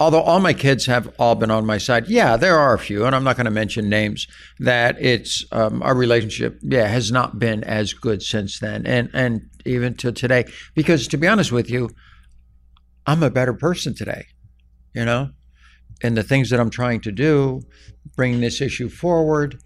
Although all my kids have all been on my side, yeah, there are a few, and I'm not going to mention names, that it's um, our relationship, yeah, has not been as good since then, and and even to today. Because to be honest with you, I'm a better person today, you know, and the things that I'm trying to do, bringing this issue forward.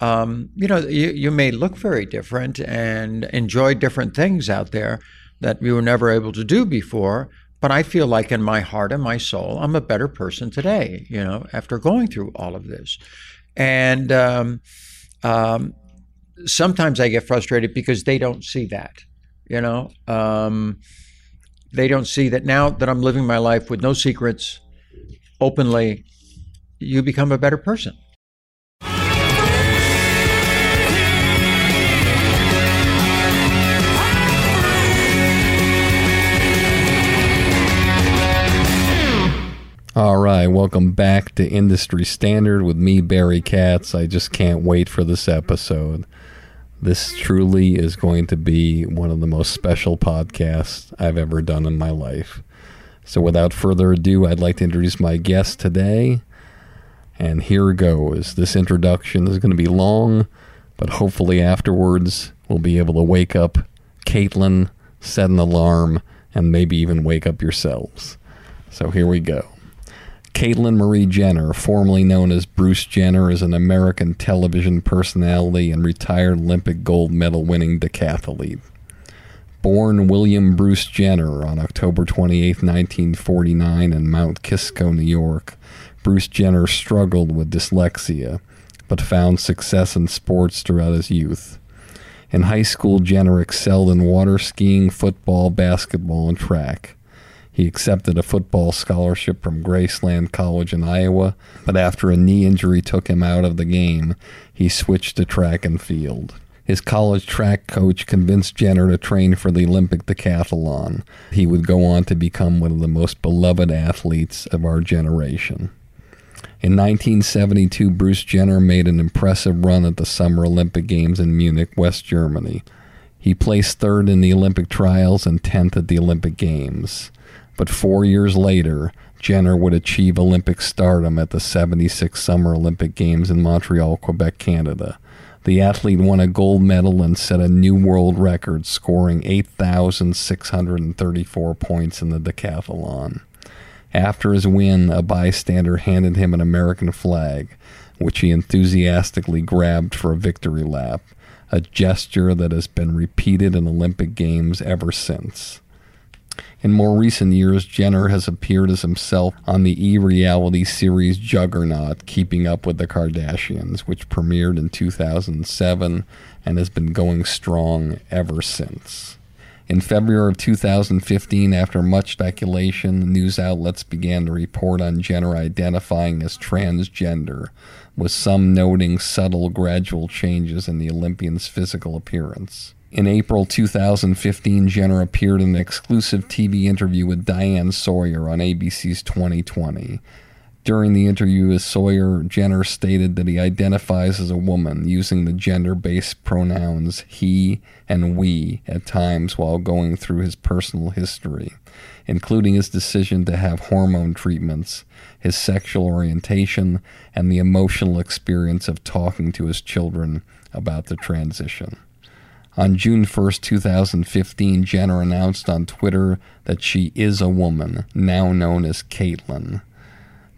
Um, you know, you, you may look very different and enjoy different things out there that we were never able to do before but I feel like in my heart and my soul, I'm a better person today, you know, after going through all of this. And um, um, sometimes I get frustrated because they don't see that, you know. Um, they don't see that now that I'm living my life with no secrets, openly, you become a better person. All right, welcome back to Industry Standard with me, Barry Katz. I just can't wait for this episode. This truly is going to be one of the most special podcasts I've ever done in my life. So, without further ado, I'd like to introduce my guest today. And here goes. This introduction is going to be long, but hopefully, afterwards, we'll be able to wake up Caitlyn, set an alarm, and maybe even wake up yourselves. So, here we go. Caitlyn Marie Jenner, formerly known as Bruce Jenner, is an American television personality and retired Olympic gold medal winning decathlete. Born William Bruce Jenner on October 28, 1949, in Mount Kisco, New York, Bruce Jenner struggled with dyslexia, but found success in sports throughout his youth. In high school, Jenner excelled in water skiing, football, basketball, and track. He accepted a football scholarship from Graceland College in Iowa, but after a knee injury took him out of the game, he switched to track and field. His college track coach convinced Jenner to train for the Olympic decathlon. He would go on to become one of the most beloved athletes of our generation. In 1972, Bruce Jenner made an impressive run at the Summer Olympic Games in Munich, West Germany. He placed third in the Olympic trials and 10th at the Olympic Games. But four years later, Jenner would achieve Olympic stardom at the 76 Summer Olympic Games in Montreal, Quebec, Canada. The athlete won a gold medal and set a new world record, scoring 8,634 points in the decathlon. After his win, a bystander handed him an American flag, which he enthusiastically grabbed for a victory lap, a gesture that has been repeated in Olympic Games ever since. In more recent years, Jenner has appeared as himself on the e reality series Juggernaut Keeping Up with the Kardashians, which premiered in 2007 and has been going strong ever since. In February of 2015, after much speculation, news outlets began to report on Jenner identifying as transgender, with some noting subtle gradual changes in the Olympian's physical appearance. In April 2015, Jenner appeared in an exclusive TV interview with Diane Sawyer on ABC's 2020. During the interview with Sawyer, Jenner stated that he identifies as a woman using the gender based pronouns he and we at times while going through his personal history, including his decision to have hormone treatments, his sexual orientation, and the emotional experience of talking to his children about the transition. On June 1st, 2015, Jenner announced on Twitter that she is a woman, now known as Caitlyn.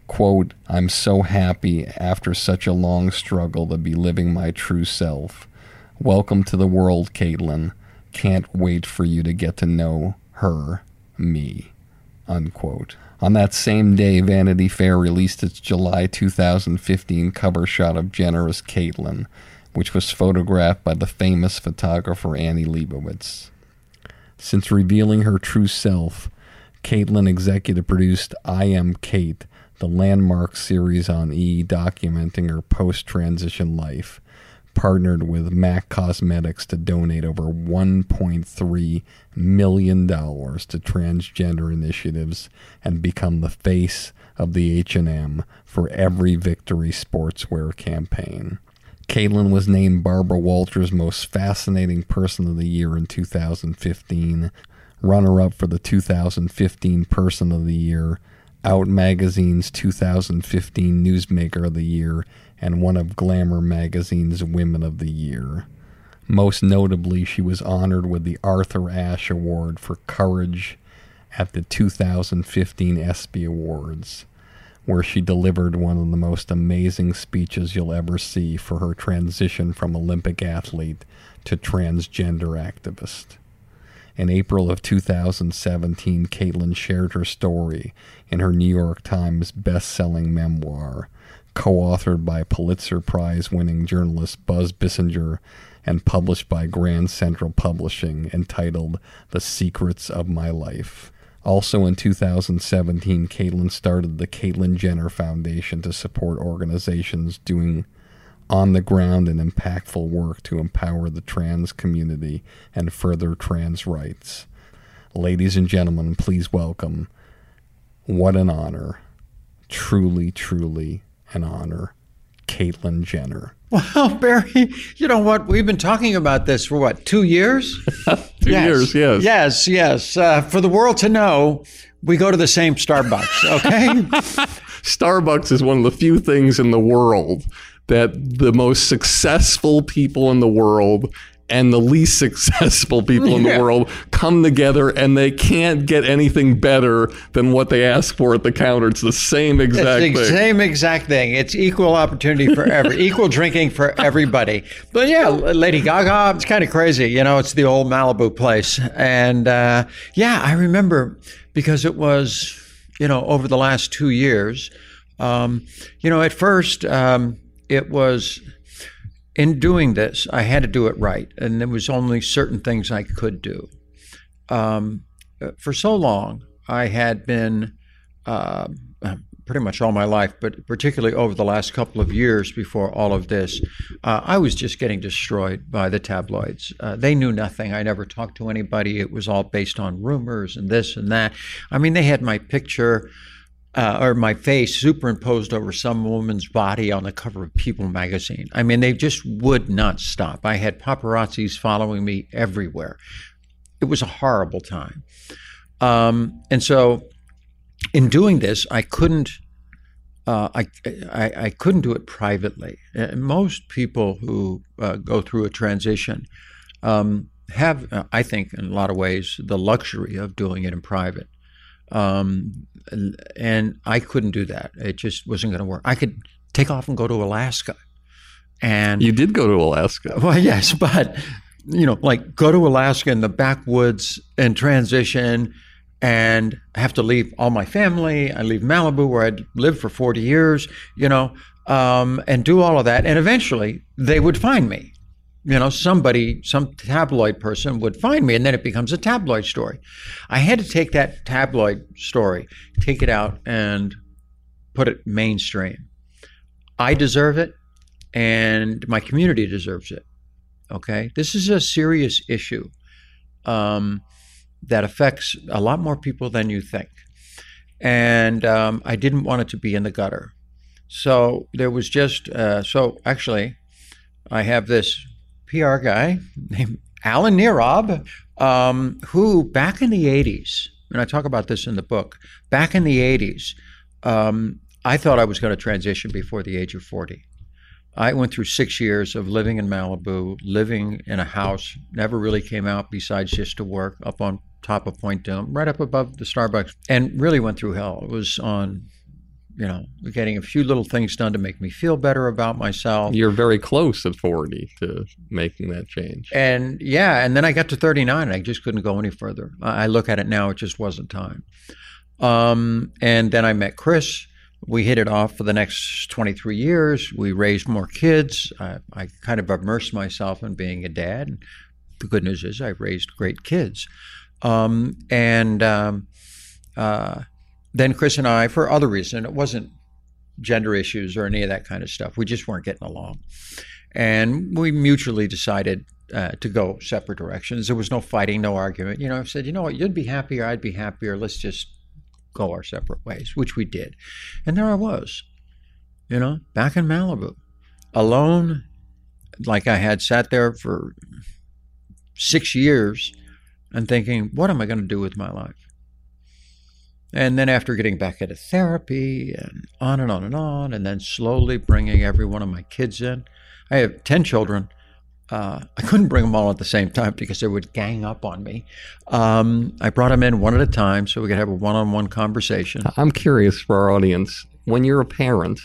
Quote, I'm so happy after such a long struggle to be living my true self. Welcome to the world, Caitlyn. Can't wait for you to get to know her, me. Unquote. On that same day, Vanity Fair released its July 2015 cover shot of Jenner as Caitlyn, which was photographed by the famous photographer Annie Leibovitz. Since revealing her true self, Caitlyn executive produced I Am Cait, the landmark series on E documenting her post transition life, partnered with MAC Cosmetics to donate over $1.3 million to transgender initiatives and become the face of the H&M for every Victory Sportswear campaign. Caitlyn was named Barbara Walters' most fascinating person of the year in 2015, runner up for the 2015 Person of the Year, out Magazine's 2015 Newsmaker of the Year and one of Glamour Magazine's Women of the Year. Most notably, she was honored with the Arthur Ashe Award for Courage at the 2015 ESPY Awards, where she delivered one of the most amazing speeches you'll ever see for her transition from Olympic athlete to transgender activist. In April of 2017, Caitlyn shared her story in her New York Times best-selling memoir, co-authored by Pulitzer Prize-winning journalist Buzz Bissinger and published by Grand Central Publishing, entitled The Secrets of My Life. Also in 2017, Caitlyn started the Caitlyn Jenner Foundation to support organizations doing on the ground and impactful work to empower the trans community and further trans rights. Ladies and gentlemen, please welcome. What an honor. Truly, truly an honor. Caitlyn Jenner. Well, Barry, you know what? We've been talking about this for what, two years? two yes. years, yes. Yes, yes. Uh, for the world to know, we go to the same Starbucks, okay? Starbucks is one of the few things in the world that the most successful people in the world and the least successful people in the yeah. world come together and they can't get anything better than what they ask for at the counter. It's the same exact it's the thing. Same exact thing. It's equal opportunity for every equal drinking for everybody. But yeah, Lady Gaga, it's kind of crazy. You know, it's the old Malibu place. And uh, yeah, I remember because it was, you know, over the last two years, um, you know, at first, um, it was in doing this, I had to do it right, and there was only certain things I could do. Um, for so long, I had been uh, pretty much all my life, but particularly over the last couple of years before all of this, uh, I was just getting destroyed by the tabloids. Uh, they knew nothing. I never talked to anybody. It was all based on rumors and this and that. I mean, they had my picture uh, or my face superimposed over some woman's body on the cover of People magazine. I mean, they just would not stop. I had paparazzis following me everywhere. It was a horrible time. Um, and so, in doing this, I couldn't. Uh, I, I, I couldn't do it privately. And most people who uh, go through a transition um, have, uh, I think, in a lot of ways, the luxury of doing it in private. Um, and I couldn't do that. It just wasn't going to work. I could take off and go to Alaska. And you did go to Alaska. Well, yes, but you know, like go to Alaska in the backwoods and transition and have to leave all my family. I leave Malibu where I'd lived for 40 years, you know, um, and do all of that. And eventually they would find me you know, somebody, some tabloid person would find me, and then it becomes a tabloid story. I had to take that tabloid story, take it out, and put it mainstream. I deserve it, and my community deserves it. Okay, this is a serious issue um, that affects a lot more people than you think. and um, I didn't want it to be in the gutter. So there was just uh, so actually, I have this PR guy named Alan Nierob, um, who back in the '80s, and I talk about this in the book. Back in the '80s, um, I thought I was going to transition before the age of 40. I went through six years of living in Malibu, living in a house, never really came out besides just to work up on top of Point Dume, right up above the Starbucks, and really went through hell. It was on, you know, getting a few little things done to make me feel better about myself. You're very close at 40 to making that change. And yeah, and then I got to 39 and I just couldn't go any further. I look at it now, it just wasn't time. Um, and then I met Chris we hit it off for the next 23 years. We raised more kids. I, I kind of immersed myself in being a dad. And The good news is I raised great kids. Um, and um, uh, then Chris and I, for other reasons, it wasn't gender issues or any of that kind of stuff. We just weren't getting along. And we mutually decided uh, to go separate directions. There was no fighting, no argument. You know, I said, you know what, you'd be happier, I'd be happier. Let's just go our separate ways, which we did. And there I was, you know, back in Malibu, alone, like I had sat there for six years and thinking, what am I going to do with my life? And then after getting back into therapy and on and on and on, and then slowly bringing every one of my kids in. I have 10 children uh, I couldn't bring them all at the same time because they would gang up on me. Um, I brought them in one at a time so we could have a one on one conversation. I'm curious for our audience when you're a parent,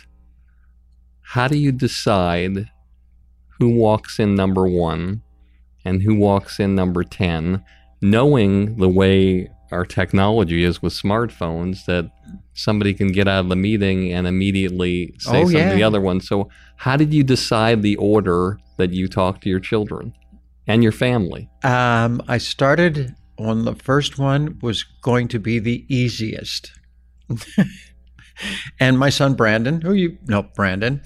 how do you decide who walks in number one and who walks in number 10, knowing the way our technology is with smartphones that somebody can get out of the meeting and immediately say Oh, something yeah. to the other one. So, how did you decide the order that you talk to your children and your family? Um, I started on the first one was going to be the easiest. and my son Brandon, who you know, Brandon,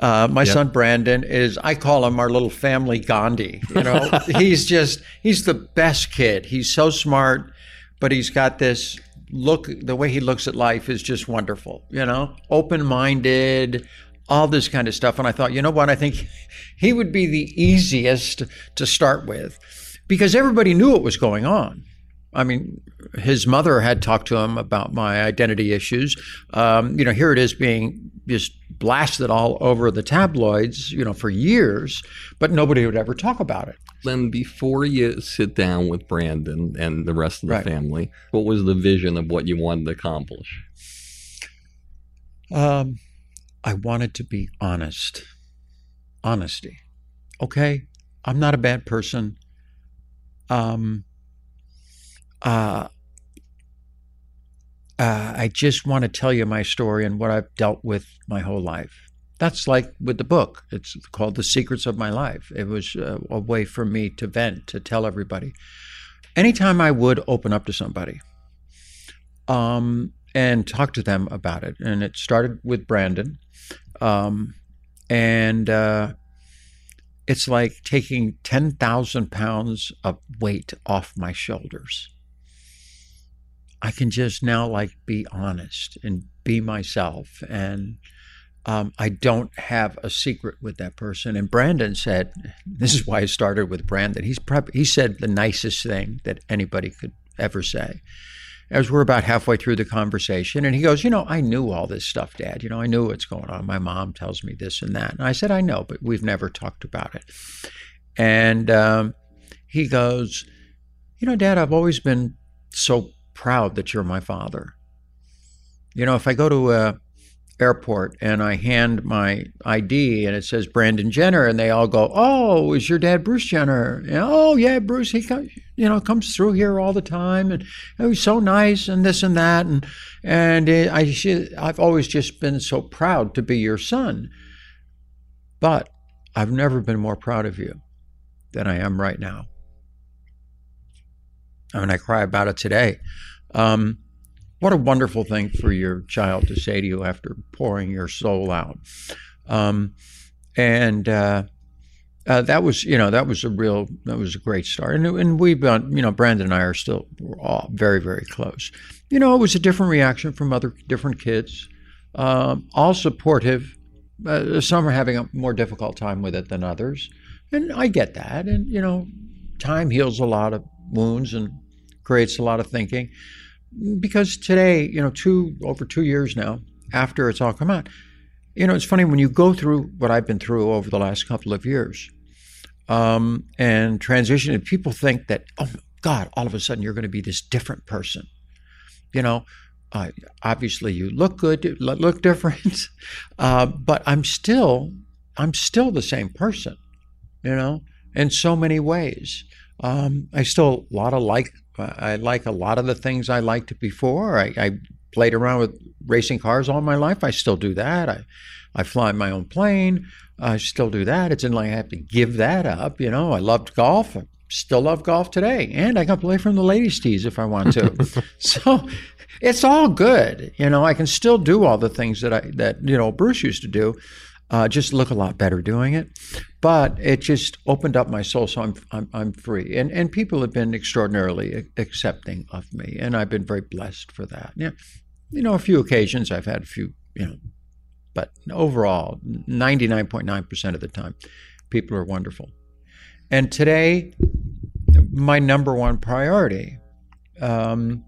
uh, my Yep. son Brandon is I call him our little family Gandhi. You know, he's just he's the best kid. He's so smart, but he's got this look. The way he looks at life is just wonderful. You know, open minded. All this kind of stuff. And I thought, you know what? I think he would be the easiest to start with because everybody knew what was going on. I mean, his mother had talked to him about my identity issues. Um, you know, here it is being just blasted all over the tabloids, you know, for years, but nobody would ever talk about it. Then, before you sit down with Brandon and the rest of the Right. family, what was the vision of what you wanted to accomplish? Um, I wanted to be honest. Honesty. Okay? I'm not a bad person. Um, uh, uh, I just want to tell you my story and what I've dealt with my whole life. That's like with the book. It's called The Secrets of My Life. It was uh, a way for me to vent, to tell everybody. Anytime I would open up to somebody, um, and talk to them about it. And it started with Brandon. Um, and uh, it's like taking 10,000 pounds of weight off my shoulders. I can just now like be honest and be myself. And um, I don't have a secret with that person. And Brandon said, this is why I started with Brandon. He's probably, he said the nicest thing that anybody could ever say as we're about halfway through the conversation. And he goes, You know, I knew all this stuff, Dad. You know, I knew what's going on. My mom tells me this and that. And I said, I know, but we've never talked about it. And um, he goes, You know, Dad, I've always been so proud that you're my father. You know, if I go to a airport and I hand my ID and it says Brandon Jenner, and they all go, "Oh, is your dad Bruce Jenner?" And, oh, yeah, Bruce. He comes, you know, comes through here all the time, and oh, he's so nice, and this and that, and and uh, I, I've always just been so proud to be your son. But I've never been more proud of you than I am right now. I mean, I cry about it today. Um, what a wonderful thing for your child to say to you after pouring your soul out. Um, and uh, uh, that was you know that was a real that was a great start. And and we've been you know Brandon and I are still very very close. You know it was a different reaction from other different kids um, all supportive uh, some are having a more difficult time with it than others. And I get that. And you know time heals a lot of wounds and creates a lot of thinking because today you know two over two years now after it's all come out you know it's funny when you go through what I've been through over the last couple of years um, and transition. And people think that, oh God, all of a sudden you're going to be this different person. You know, uh, obviously you look good, look different, uh, but I'm still, I'm still the same person. You know, in so many ways. Um, I still a lot of like. I like a lot of the things I liked before. I, I played around with racing cars all my life. I still do that. I, I fly my own plane. I still do that. It's not like I have to give that up. You know, I loved golf. I still love golf today, and I can play from the ladies' tees if I want to. so it's all good. You know, I can still do all the things that I that you know Bruce used to do. Uh, just look a lot better doing it, but it just opened up my soul. So I'm I'm, I'm free, and and people have been extraordinarily accepting of me, and I've been very blessed for that. Yeah, you know, a few occasions I've had a few you know but overall, 99.9% of the time, people are wonderful. And today, my number one priority um,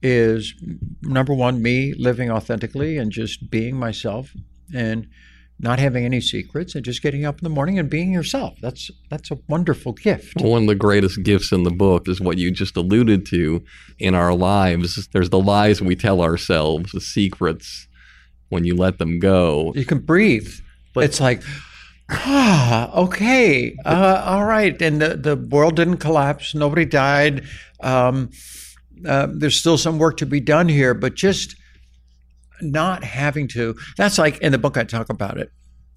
is number one, me living authentically and just being myself and not having any secrets and just getting up in the morning and being yourself. That's that's a wonderful gift. One of the greatest gifts in the book is what you just alluded to in our lives. There's the lies we tell ourselves, the secrets when you let them go. You can breathe. But it's like, ah, okay, uh, all right. And the, the world didn't collapse. Nobody died. Um, uh, there's still some work to be done here, but just not having to. That's like in the book I talk about it.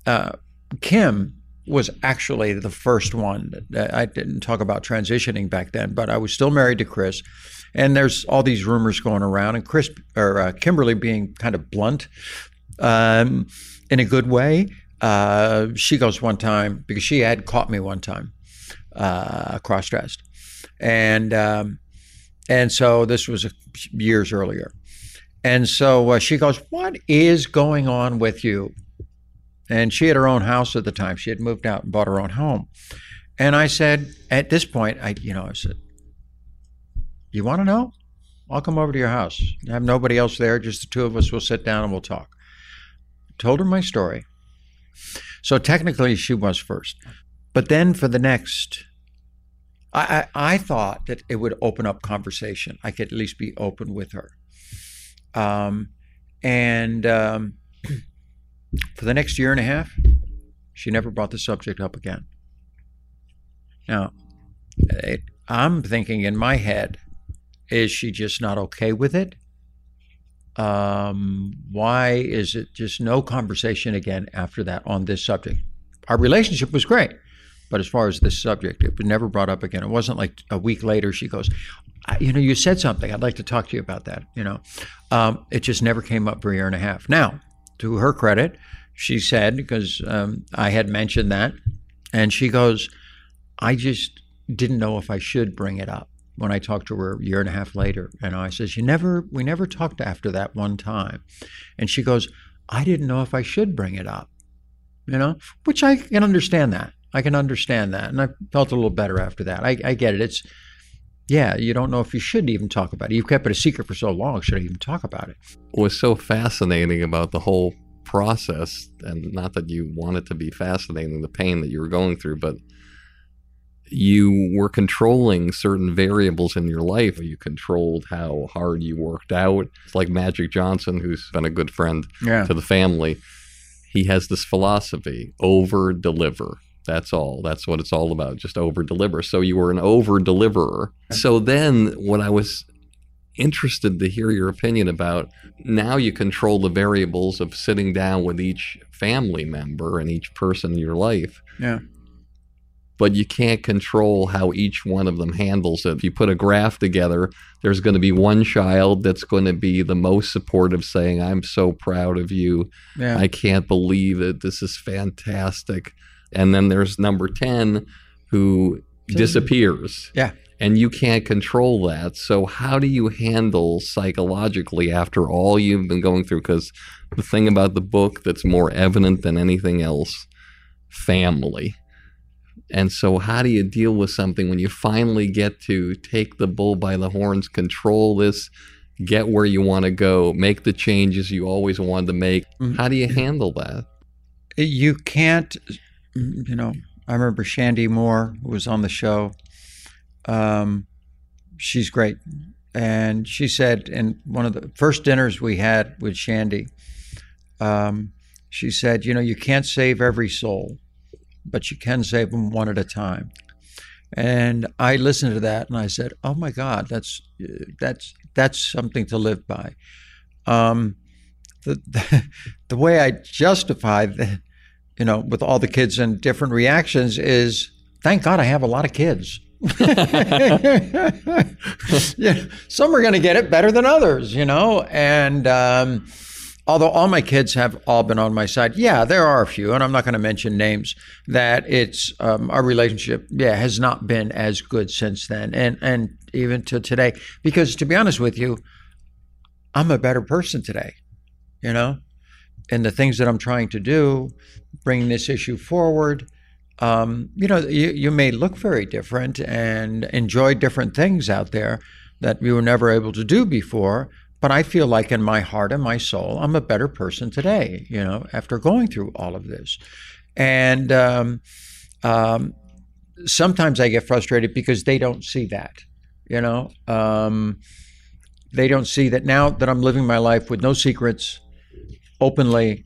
Uh, Kim was actually the first one. I didn't talk about transitioning back then, but I was still married to Chris. And there's all these rumors going around, and Chris or uh, Kimberly being kind of blunt um, in a good way. Uh, she goes one time because she had caught me one time uh, cross dressed, and um, and so this was years earlier, and so uh, she goes, "What is going on with you?" And she had her own house at the time. She had moved out and bought her own home. And I said, at this point, I you know I said, you want to know? I'll come over to your house. I have nobody else there, just the two of us. We'll sit down and we'll talk. Told her my story. So technically, she was first. But then for the next, I, I, I thought that it would open up conversation. I could at least be open with her. Um, and um, for the next year and a half, she never brought the subject up again. Now, it, I'm thinking in my head, is she just not okay with it? Um, why is it just no conversation again after that on this subject? Our relationship was great, but as far as this subject, it was never brought up again. It wasn't like a week later she goes, you know, you said something. I'd like to talk to you about that. You know, um, it just never came up for a year and a half. Now, to her credit, she said because um, I had mentioned that, and she goes, I just didn't know if I should bring it up when I talked to her a year and a half later. And I says, You never, we never talked after that one time. And she goes, I didn't know if I should bring it up, you know, which I can understand that. I can understand that. And I felt a little better after that. I, I get it. It's, yeah, you don't know if you should even talk about it. You've kept it a secret for so long. Should I even talk about it? What was so fascinating about the whole process, and not that you want it to be fascinating, the pain that you were going through, but you were controlling certain variables in your life. You controlled how hard you worked out. It's like Magic Johnson, who's been a good friend yeah. to the family. He has this philosophy over deliver. That's all. That's what it's all about. Just over deliver. So you were an over deliverer. So then, what I was interested to hear your opinion about now you control the variables of sitting down with each family member and each person in your life. Yeah but you can't control how each one of them handles it. If you put a graph together, there's going to be one child that's going to be the most supportive, saying, I'm so proud of you. Yeah. I can't believe it. This is fantastic. And then there's number 10 who disappears. Yeah. And you can't control that. So, how do you handle psychologically after all you've been going through? Because the thing about the book that's more evident than anything else family. And so, how do you deal with something when you finally get to take the bull by the horns, control this, get where you want to go, make the changes you always wanted to make? Mhm. How do you handle that? you can't you know i remember Chandi Moore who was on the show. Um, she's great. And she said in one of the first dinners we had with Chandi um, she said you know you can't save every soul but you can save them one at a time. And i listened to that and i said oh my god that's that's that's something to live by. Um, the, the, the way I justify the, you know, with all the kids and different reactions is thank God I have a lot of kids. yeah, some are going to get it better than others, you know, and um, although all my kids have all been on my side, yeah, there are a few, and I'm not going to mention names that it's um, our relationship, yeah, has not been as good since then, and and even to today, because to be honest with you, I'm a better person today, you know, and the things that I'm trying to do, bring this issue forward. Um, you know, you, you may look very different and enjoy different things out there that you were never able to do before. But I feel like in my heart and my soul, I'm a better person today, you know, after going through all of this. And um, um, sometimes I get frustrated because they don't see that, you know. Um, they don't see that now that I'm living my life with no secrets, openly,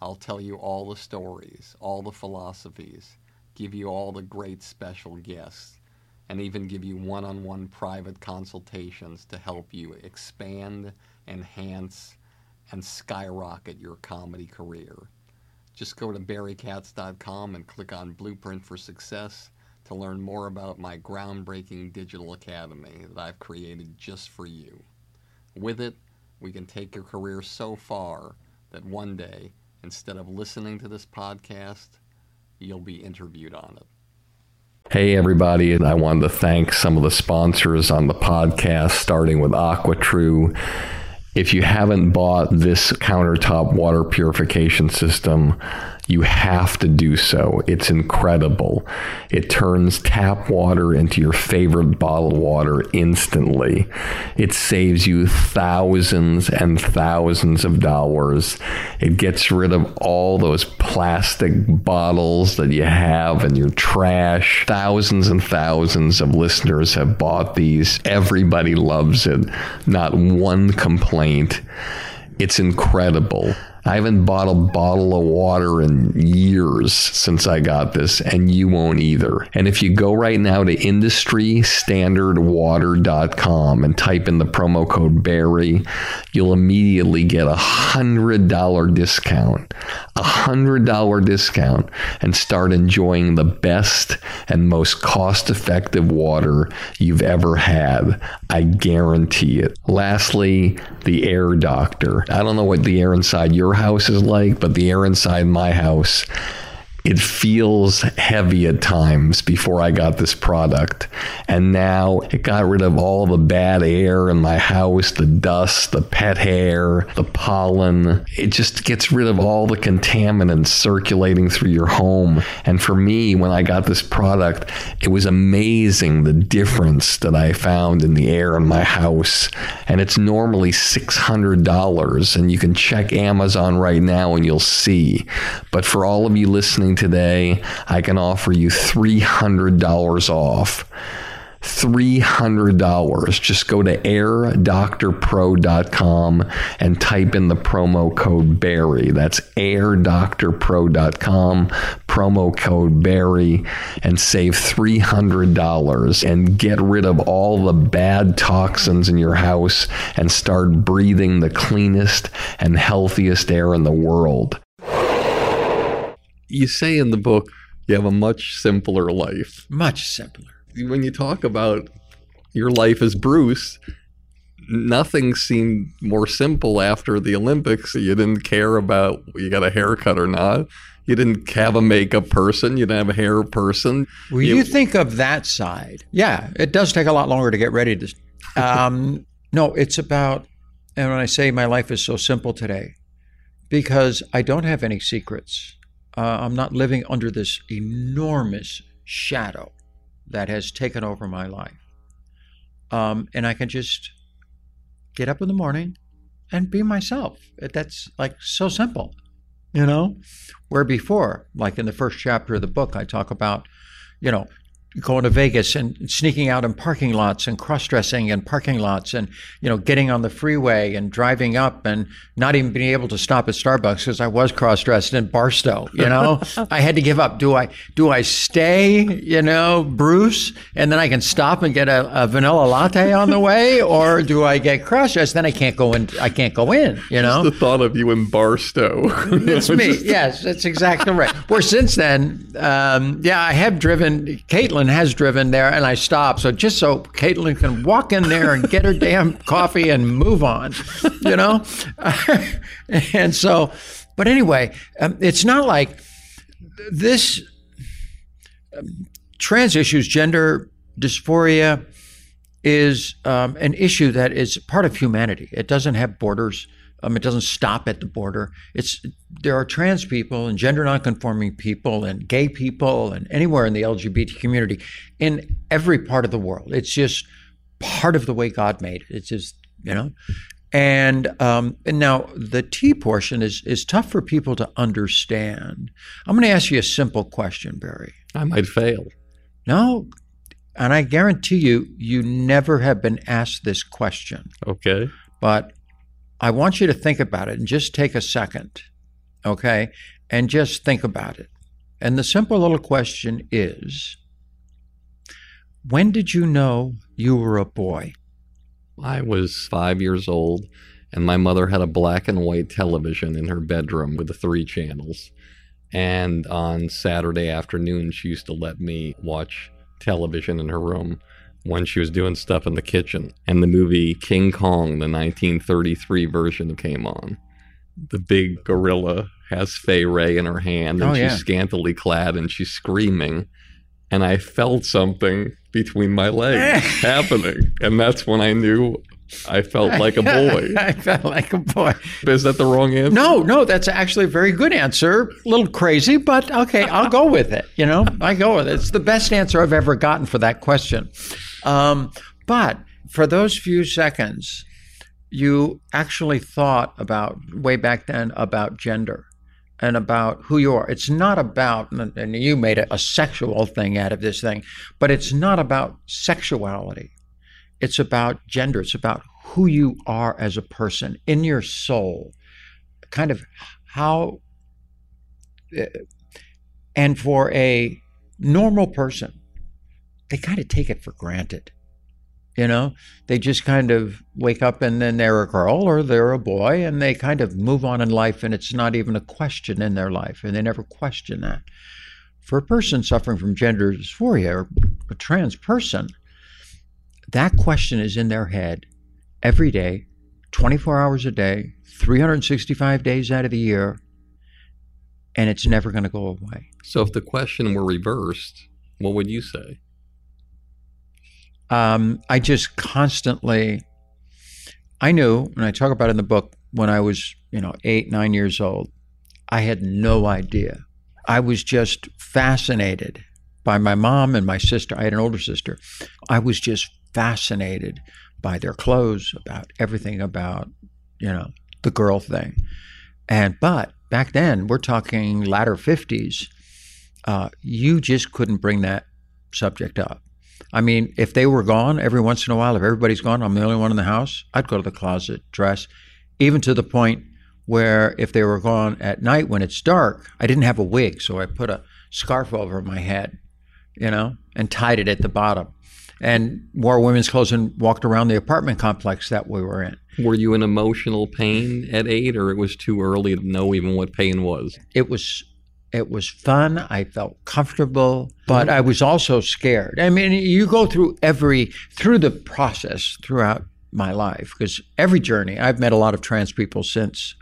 I'll tell you all the stories, all the philosophies, give you all the great special guests, and even give you one on one private consultations to help you expand, enhance, and skyrocket your comedy career. Just go to barrykatz.com and click on Blueprint for Success to learn more about my groundbreaking digital academy that I've created just for you. With it, we can take your career so far that one day, instead of listening to this podcast, you'll be interviewed on it. Hey, everybody, and I wanted to thank some of the sponsors on the podcast, starting with AquaTru. If you haven't bought this countertop water purification system, you have to do so. It's incredible. It turns tap water into your favorite bottled water instantly. It saves you thousands and thousands of dollars. It gets rid of all those plastic bottles that you have in your trash. Thousands and thousands of listeners have bought these. Everybody loves it. Not one complaint. It's incredible. I haven't bought a bottle of water in years since I got this, and you won't either. And if you go right now to industrystandardwater.com and type in the promo code Barry, you'll immediately get a hundred dollar discount. A hundred dollar discount and start enjoying the best and most cost effective water you've ever had. I guarantee it. Lastly, the air doctor. I don't know what the air inside your house is like, but the air inside my house, it feels heavy at times before I got this product. And now it got rid of all the bad air in my house, the dust, the pet hair, the pollen. It just gets rid of all the contaminants circulating through your home. And for me, when I got this product, it was amazing the difference that I found in the air in my house. And it's normally $600. And you can check Amazon right now and you'll see. But for all of you listening today, I can offer you $300 off. $300. Just go to airdoctorpro.com and type in the promo code Barry. That's airdoctorpro.com, promo code Barry, and save $300 and get rid of all the bad toxins in your house and start breathing the cleanest and healthiest air in the world. You say in the book, you have a much simpler life. Much simpler when you talk about your life as Bruce, nothing seemed more simple after the Olympics. You didn't care about you got a haircut or not. You didn't have a makeup person. You didn't have a hair person. Well, you, you think of that side. Yeah, it does take a lot longer to get ready to. Um, no, it's about, and when I say my life is so simple today, because I don't have any secrets. Uh, I'm not living under this enormous shadow that has taken over my life. Um, and I can just get up in the morning and be myself. That's like so simple, you know? Where before, like in the first chapter of the book, I talk about, you know, going to Vegas and sneaking out in parking lots and cross-dressing in parking lots and you know getting on the freeway and driving up and not even being able to stop at Starbucks because I was cross-dressed in Barstow. You know, I had to give up. Do I do I stay? You know, Bruce, and then I can stop and get a, a vanilla latte on the way, or do I get cross-dressed? Then I can't go in. I can't go in. You know, Just the thought of you in Barstow. it's me. Yes, that's exactly right. Where since then, um, yeah, I have driven. Caitlyn Caitlyn has driven there, and I stopped. So just so Caitlyn can walk in there and get her damn coffee and move on, you know? and so, but anyway, um, it's not like this um, trans issues, gender dysphoria, is um, an issue that is part of humanity. It doesn't have borders. Um, it doesn't stop at the border. It's there are trans people and gender nonconforming people and gay people and anywhere in the LGBT community in every part of the world. It's just part of the way God made it. It's just you know, and um, and now the T portion is is tough for people to understand. I'm going to ask you a simple question, Barry. I might fail. No, and I guarantee you, you never have been asked this question. Okay. But I want you to think about it and just take a second, okay? And just think about it. And the simple little question is When did you know you were a boy? I was five years old, and my mother had a black and white television in her bedroom with the three channels. And on Saturday afternoon, she used to let me watch television in her room when she was doing stuff in the kitchen. And the movie King Kong, the 1933 version, came on. The big gorilla has Fay Wray in her hand, and oh, yeah. she's scantily clad, and she's screaming. And I felt something between my legs happening, and that's when I knew I felt like a boy. I felt like a boy. Is that the wrong answer? No, no, that's actually a very good answer. A little crazy, but okay, I'll go with it. You know, I go with it. It's the best answer I've ever gotten for that question. Um, but for those few seconds, you actually thought about way back then about gender and about who you are. It's not about, and you made a, a sexual thing out of this thing, but it's not about sexuality. It's about gender. It's about who you are as a person in your soul, kind of how, eh, and for a normal person, they kind of take it for granted. You know, they just kind of wake up and then they're a girl or they're a boy and they kind of move on in life and it's not even a question in their life and they never question that. For a person suffering from gender dysphoria or a trans person, that question is in their head every day, 24 hours a day, 365 days out of the year, and it's never going to go away. So if the question were reversed, what would you say? um, I just constantly, I knew, and I talk about it in the book, when I was, you know, eight, nine years old, I had no idea. I was just fascinated by my mom and my sister. I had an older sister. I was just fascinated by their clothes, about everything about, you know, the girl thing. And, but back then, we're talking latter 50s, uh, you just couldn't bring that subject up I mean, if they were gone every once in a while, if everybody's gone, I'm the only one in the house, I'd go to the closet, dress, even to the point where if they were gone at night when it's dark, I didn't have a wig, so I put a scarf over my head, you know, and tied it at the bottom and wore women's clothes and walked around the apartment complex that we were in. Were you in emotional pain at eight, or it was too early to know even what pain was? It was. It was fun. I felt comfortable, but I was also scared. I mean, you go through every through the process throughout my life because every journey I've met a lot of trans people since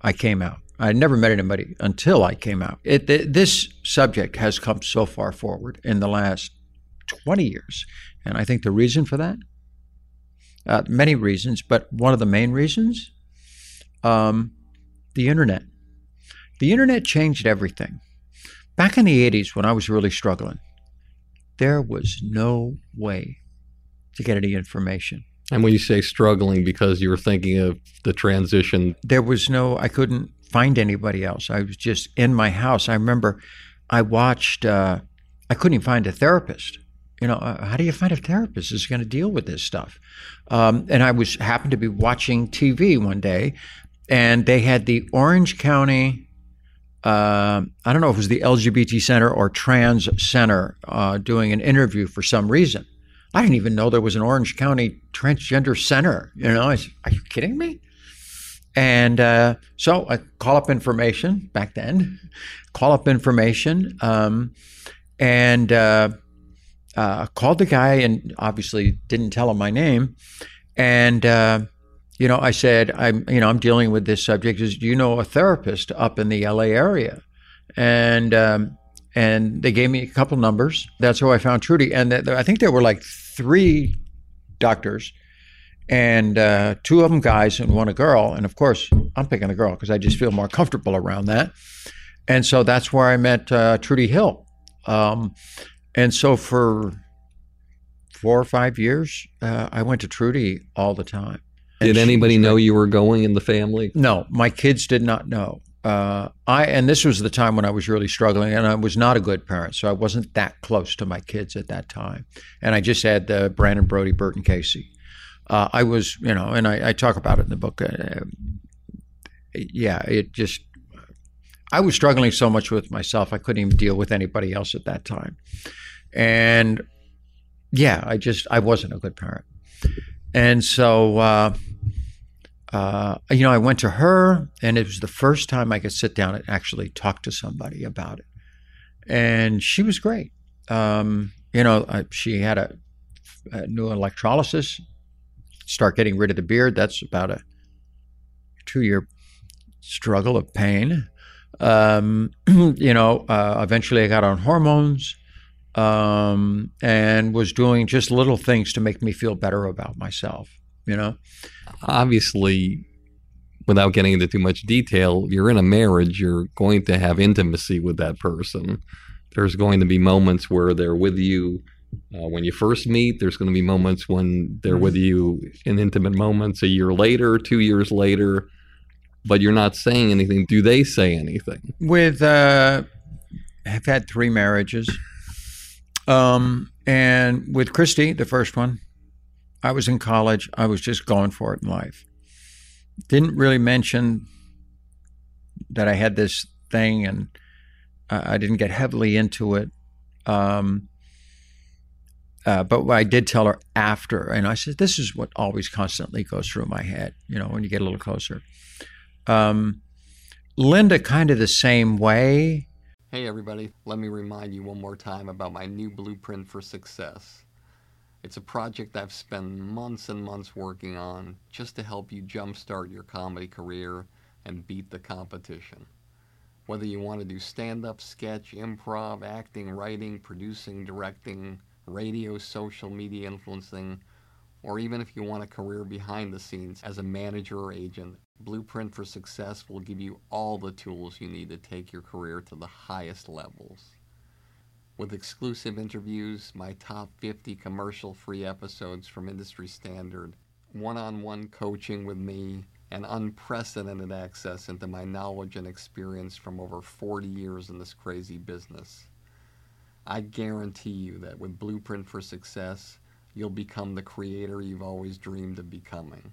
I came out. I never met anybody until I came out. It, this subject has come so far forward in the last 20 years. And I think the reason for that, uh, many reasons, but one of the main reasons, um, the internet. The internet changed everything. Back in the 80s, when I was really struggling, there was no way to get any information. And when you say struggling, because you were thinking of the transition, there was no, I couldn't find anybody else. I was just in my house. I remember I watched, uh, I couldn't even find a therapist you know, uh, how do you find a therapist who's going to deal with this stuff? Um, and I was happened to be watching TV one day, and they had the Orange County. Uh, I don't know if it was the LGBT Center or Trans Center uh, doing an interview for some reason. I didn't even know there was an Orange County Transgender Center. You know, I said, are you kidding me? And uh, so I call up information back then, call up information, um, and uh, called the guy and obviously didn't tell him my name. And, uh, you know, I said, I'm, you know, I'm dealing with this subject. Is do you know a therapist up in the LA area? And, um, and they gave me a couple numbers. That's how I found Trudy. And th- I think there were like three doctors and uh, two of them guys and one a girl. And of course, I'm picking the girl because I just feel more comfortable around that. And so that's where I met uh, Trudy Hill. Um, and so for four or five years, uh, I went to Trudy all the time. Did anybody know you were going in the family? No, my kids did not know. Uh, I and this was the time when I was really struggling, and I was not a good parent, so I wasn't that close to my kids at that time. And I just had the Brandon Brody, Burton Casey. Uh, I was, you know, and I, I, talk about it in the book. Uh, yeah, it just I was struggling so much with myself, I couldn't even deal with anybody else at that time. And yeah, I just I wasn't a good parent. And so uh, uh, you know, I went to her, and it was the first time I could sit down and actually talk to somebody about it. And she was great. Um, you know, uh, she had a, a, new electrolysis, start getting rid of the beard. That's about a two year struggle of pain. Um, you know, uh, eventually I got on hormones um, and was doing just little things to make me feel better about myself. You know, obviously, without getting into too much detail, you're in a marriage. You're going to have intimacy with that person. There's going to be moments where they're with you uh, when you first meet. There's going to be moments when they're with you in intimate moments. A year later, two years later, but you're not saying anything. Do they say anything? With uh, I've had three marriages. Um, and with Christy, the first one, I was in college. I was just going for it in life. Didn't really mention that I had this thing, and I didn't get heavily into it. Um, uh, but I did tell her after, and I said, "This is what always constantly goes through my head." You know, when you get a little closer. Um, Linda, kind of the same way. Hey, everybody, let me remind you one more time about my new blueprint for success. It's a project I've spent months and months working on just to help you jumpstart your comedy career and beat the competition. Whether you want to do stand up, sketch, improv, acting, writing, producing, directing, radio, social media influencing, or even if you want a career behind the scenes as a manager or agent, Blueprint for Success will give you all the tools you need to take your career to the highest levels. With exclusive interviews, my top 50 commercial free episodes from industry standard, one on one coaching with me, and unprecedented access into my knowledge and experience from over 40 years in this crazy business. I guarantee you that with Blueprint for Success, you'll become the creator you've always dreamed of becoming.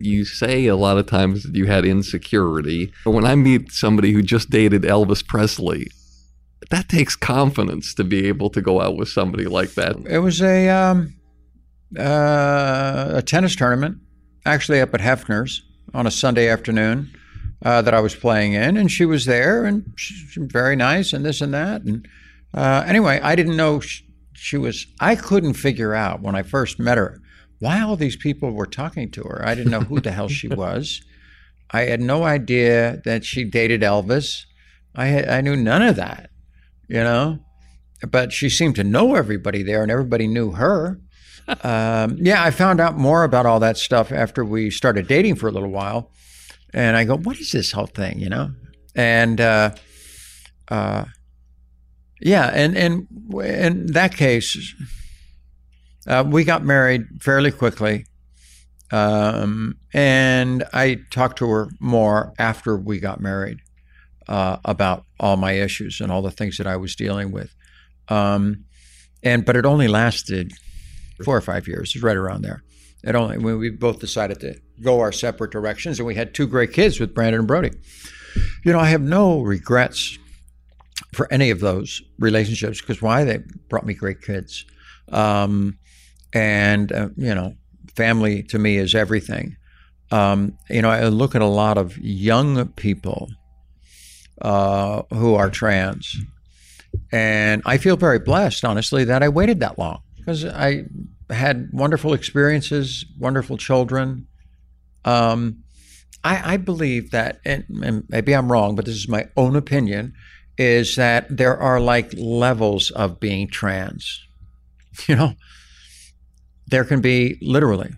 You say a lot of times that you had insecurity. But when I meet somebody who just dated Elvis Presley, that takes confidence to be able to go out with somebody like that. It was a um, uh, a tennis tournament, actually up at Hefner's on a Sunday afternoon uh, that I was playing in, and she was there, and she, she was very nice, and this and that, and uh, anyway, I didn't know she, she was. I couldn't figure out when I first met her why all these people were talking to her. I didn't know who the hell she was. I had no idea that she dated Elvis. I had, I knew none of that, you know. But she seemed to know everybody there, and everybody knew her. um, yeah, I found out more about all that stuff after we started dating for a little while, and I go, "What is this whole thing?" You know, and uh, uh, yeah, and and in that case, uh, we got married fairly quickly, um, and I talked to her more after we got married uh, about all my issues and all the things that I was dealing with. Um, and but it only lasted four or five years, right around there. It only when we both decided to go our separate directions, and we had two great kids with Brandon and Brody. You know, I have no regrets for any of those relationships because why they brought me great kids um, and uh, you know family to me is everything. Um, you know i look at a lot of young people uh, who are trans. And i feel very blessed honestly that i waited that long because i had wonderful experiences wonderful children. Um, I, I, believe that and, and maybe i'm wrong but this is my own opinion is that there are like levels of being trans. You know, there can be literally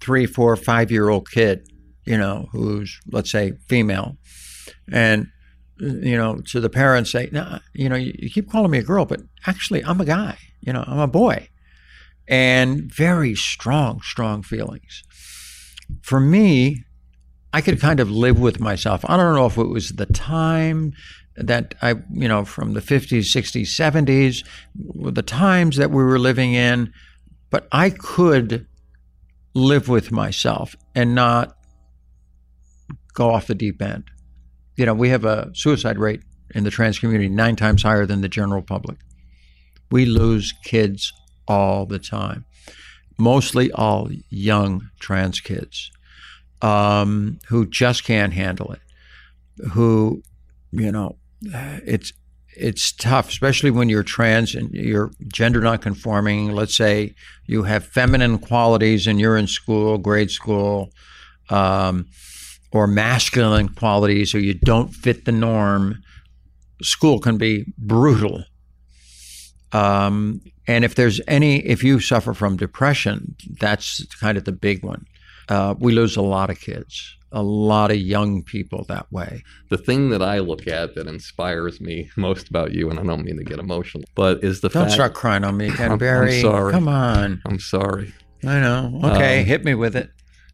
three, four, five year old kid, you know, who's let's say female, and you know, to the parents say, no, you know, you keep calling me a girl, but actually I'm a guy. You know, I'm a boy, and very strong, strong feelings. For me, I could kind of live with myself. I don't know if it was the time that I, you know, from the 50s, 60s, 70s, the times that we were living in, but I could live with myself and not go off the deep end. You know, we have a suicide rate in the trans community nine times higher than the general public. We lose kids all the time, mostly all young trans kids um, who just can't handle it, who, you know, it's it's tough, especially when you're trans and you're gender nonconforming. Let's say you have feminine qualities and you're in school, grade school, um, or masculine qualities, or you don't fit the norm. School can be brutal. Um, and if there's any, if you suffer from depression, that's kind of the big one. Uh, we lose a lot of kids a lot of young people that way. The thing that I look at that inspires me most about you, and I don't mean to get emotional, but is the fact. don't fact. start crying on me, Ken Barry. I'm sorry. Come on. I'm sorry. I know. Okay, um, hit me with it.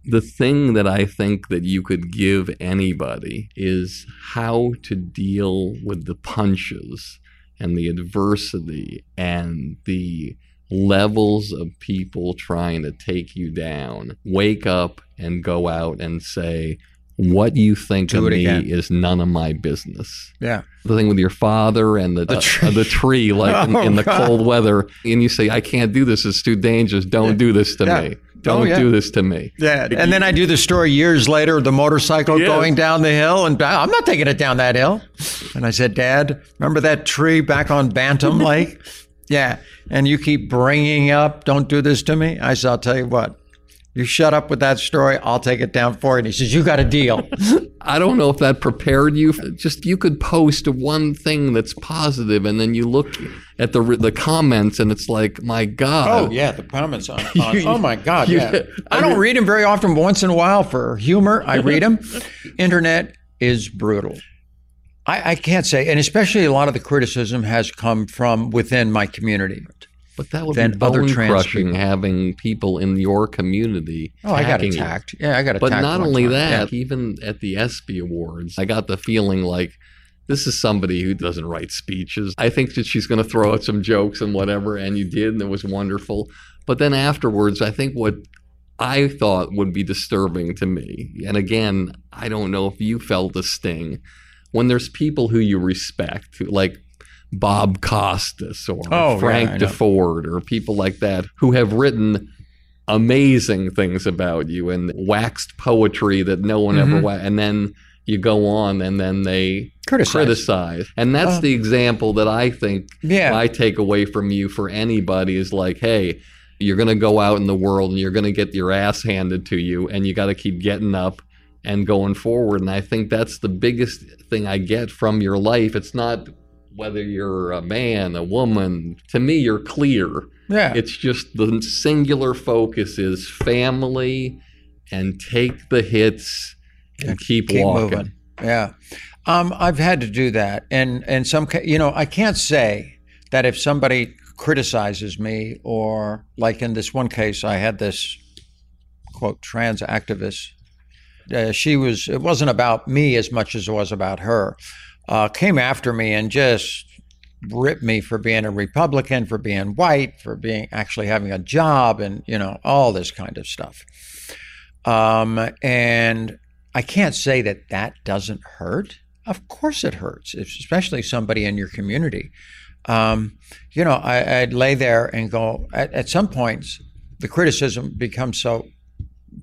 The thing that I think that you could give anybody is how to deal with the punches and the adversity and the levels of people trying to take you down. Wake up and go out and say, what you think Do of me again. is none of my business. Yeah. The thing with your father and the, tree. Uh, the tree, like oh, in, in, the cold weather, and you say, I can't do this. It's too dangerous. Don't yeah. do this to yeah. me. Don't oh, yeah. do this to me. Yeah. And then I do the story years later, the motorcycle yes. going down the hill, and I'm not taking it down that hill. And I said, Dad, remember that tree back on Bantam Lake? Yeah. And you keep bringing up, don't do this to me. I said, I'll tell you what, You shut up with that story. I'll take it down for you. And he says, You got a deal. I don't know if that prepared you. Just you could post one thing that's positive, and then you look at the the comments, and it's like, my God. Oh yeah, the comments on. on oh my God, yeah. I don't read them very often. But once in a while for humor, I read them. Internet is brutal. I, I can't say, and especially a lot of the criticism has come from within my community. But that would be other crushing people. having people in your community. Oh, I got attacking you. Yeah, I got attacked. But not only time. that, Yeah. even at the ESPY Awards, I got the feeling like this is somebody who doesn't write speeches. I think that she's going to throw out some jokes and whatever, and you did, and it was wonderful. But then afterwards, I think what I thought would be disturbing to me, and again, I don't know if you felt the sting, when there's people who you respect, like Bob Costas or Oh, Frank know. Deford or people like that who have written amazing things about you and waxed poetry that no one ever Mhm. wa- and then you go on and then they Criticize. criticize and that's Uh, the example that i think Yeah. i take away from you for anybody is like hey you're going to go out in the world and you're going to get your ass handed to you and you got to keep getting up and going forward and i think that's the biggest thing i get from your life it's not whether you're a man a woman to me you're clear yeah. it's just the singular focus is family and take the hits and keep, keep walking. moving. Yeah, um, I've had to do that, and and some you know I can't say that if somebody criticizes me or like in this one case I had this quote trans activist. Uh, she was it wasn't about me as much as it was about her. Uh, came after me and just ripped me for being a Republican, for being white, for being actually having a job, and you know all this kind of stuff. Um, and I can't say that that doesn't hurt. Of course it hurts, especially somebody in your community. Um, you know, I, I'd lay there and go, at, at some points, the criticism becomes so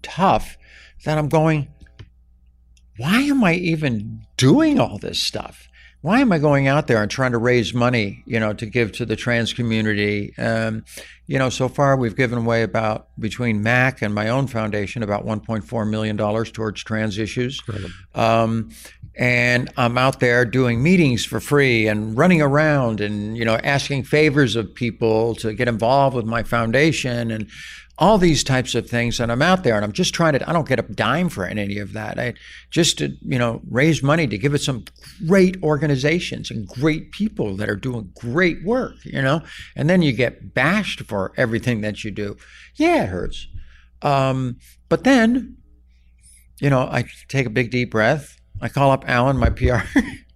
tough that I'm going, why am I even doing all this stuff? Why am I going out there and trying to raise money, you know, to give to the trans community? Um, you know, so far we've given away about between MAC and my own foundation about 1.4 million dollars towards trans issues. Um, and I'm out there doing meetings for free and running around and you know asking favors of people to get involved with my foundation and all these types of things. And I'm out there and I'm just trying to. I don't get a dime for any of that. I just to you know raise money to give it some great organizations and great people that are doing great work. You know, and then you get bashed for everything that you do. Yeah, it hurts. Um, but then, you know, I take a big deep breath. I call up Alan, my PR,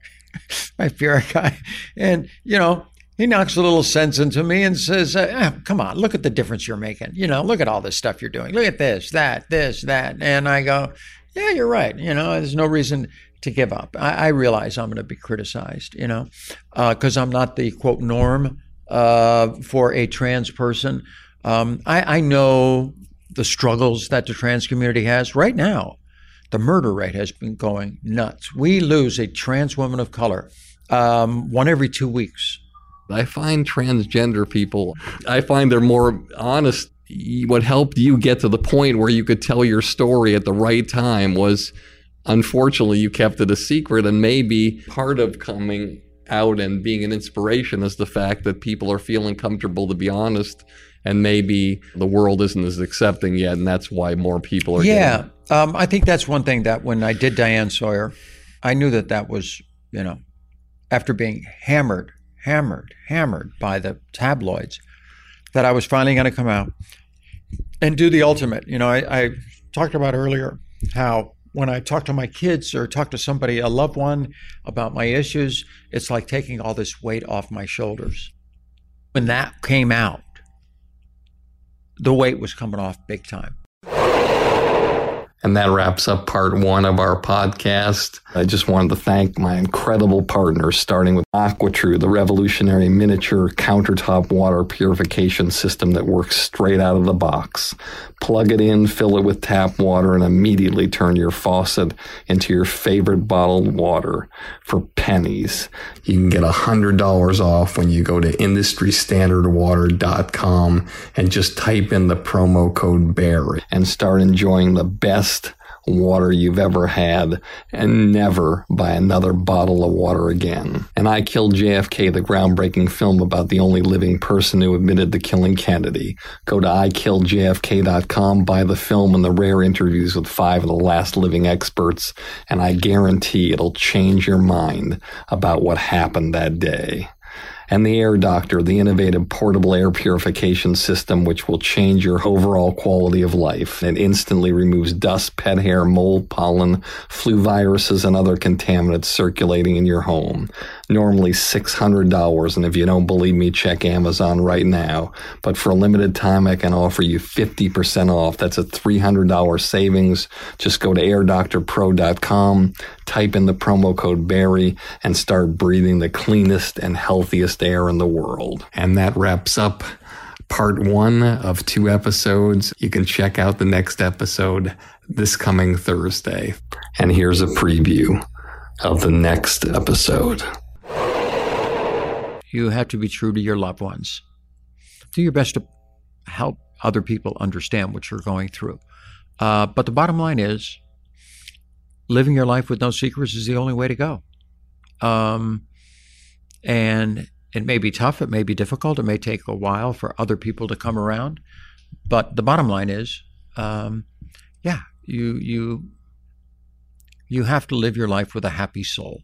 my PR guy, and you know, he knocks a little sense into me and says, uh, ah, "Come on, look at the difference you're making. You know, look at all this stuff you're doing. Look at this, that, this, that." And I go, "Yeah, you're right. You know, there's no reason." To give up, I, I realize I'm going to be criticized, you know, because I'm not the quote norm uh, for a trans person. Um, I, I know the struggles that the trans community has right now. The murder rate has been going nuts. We lose a trans woman of color um, one every two weeks. I find transgender people, I find they're more honest. What helped you get to the point where you could tell your story at the right time was unfortunately you kept it a secret. And maybe part of coming out and being an inspiration is the fact that people are feeling comfortable to be honest. And maybe the world isn't as accepting yet. And that's why more people are Yeah, um, I think that's one thing that when I did Diane Sawyer, I knew that that was, you know, after being hammered, hammered, hammered by the tabloids, that I was finally going to come out and do the ultimate. You know, I, I talked about earlier how when I talk to my kids or talk to somebody, a loved one, about my issues, it's like taking all this weight off my shoulders. When that came out, the weight was coming off big time. And that wraps up part one of our podcast. I just wanted to thank my incredible partners, starting with AquaTru, the revolutionary miniature countertop water purification system that works straight out of the box. Plug it in, fill it with tap water, and immediately turn your faucet into your favorite bottled water for pennies. You can get $100 off when you go to industrystandardwater.com and just type in the promo code BEAR and start enjoying the best water you've ever had and never buy another bottle of water again. And I Killed JFK, the groundbreaking film about the only living person who admitted to killing Kennedy. Go to ikilledjfk.com, buy the film and the rare interviews with five of the last living experts, and I guarantee it'll change your mind about what happened that day and the Air Doctor, the innovative portable air purification system which will change your overall quality of life. It instantly removes dust, pet hair, mold, pollen, flu viruses, and other contaminants circulating in your home. Normally $600, and if you don't believe me, check Amazon right now. But for a limited time, I can offer you 50% off. That's a $300 savings. Just go to airdoctorpro.com, type in the promo code BARRY, and start breathing the cleanest and healthiest air in the world. And that wraps up part one of two episodes. You can check out the next episode this coming Thursday. And here's a preview of the next episode. You have to be true to your loved ones. Do your best to help other people understand what you're going through. Uh, but the bottom line is, living your life with no secrets is the only way to go. Um, and it may be tough, it may be difficult, it may take a while for other people to come around. But the bottom line is, um, yeah, you you you have to live your life with a happy soul.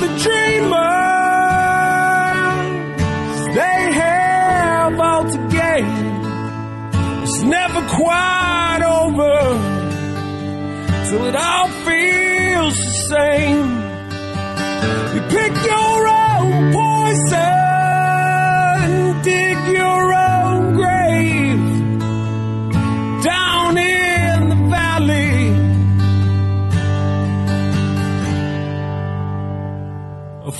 the dreamers. They have all to gain. It's never quite over till it all feels the same. You pick your own poison, dig your own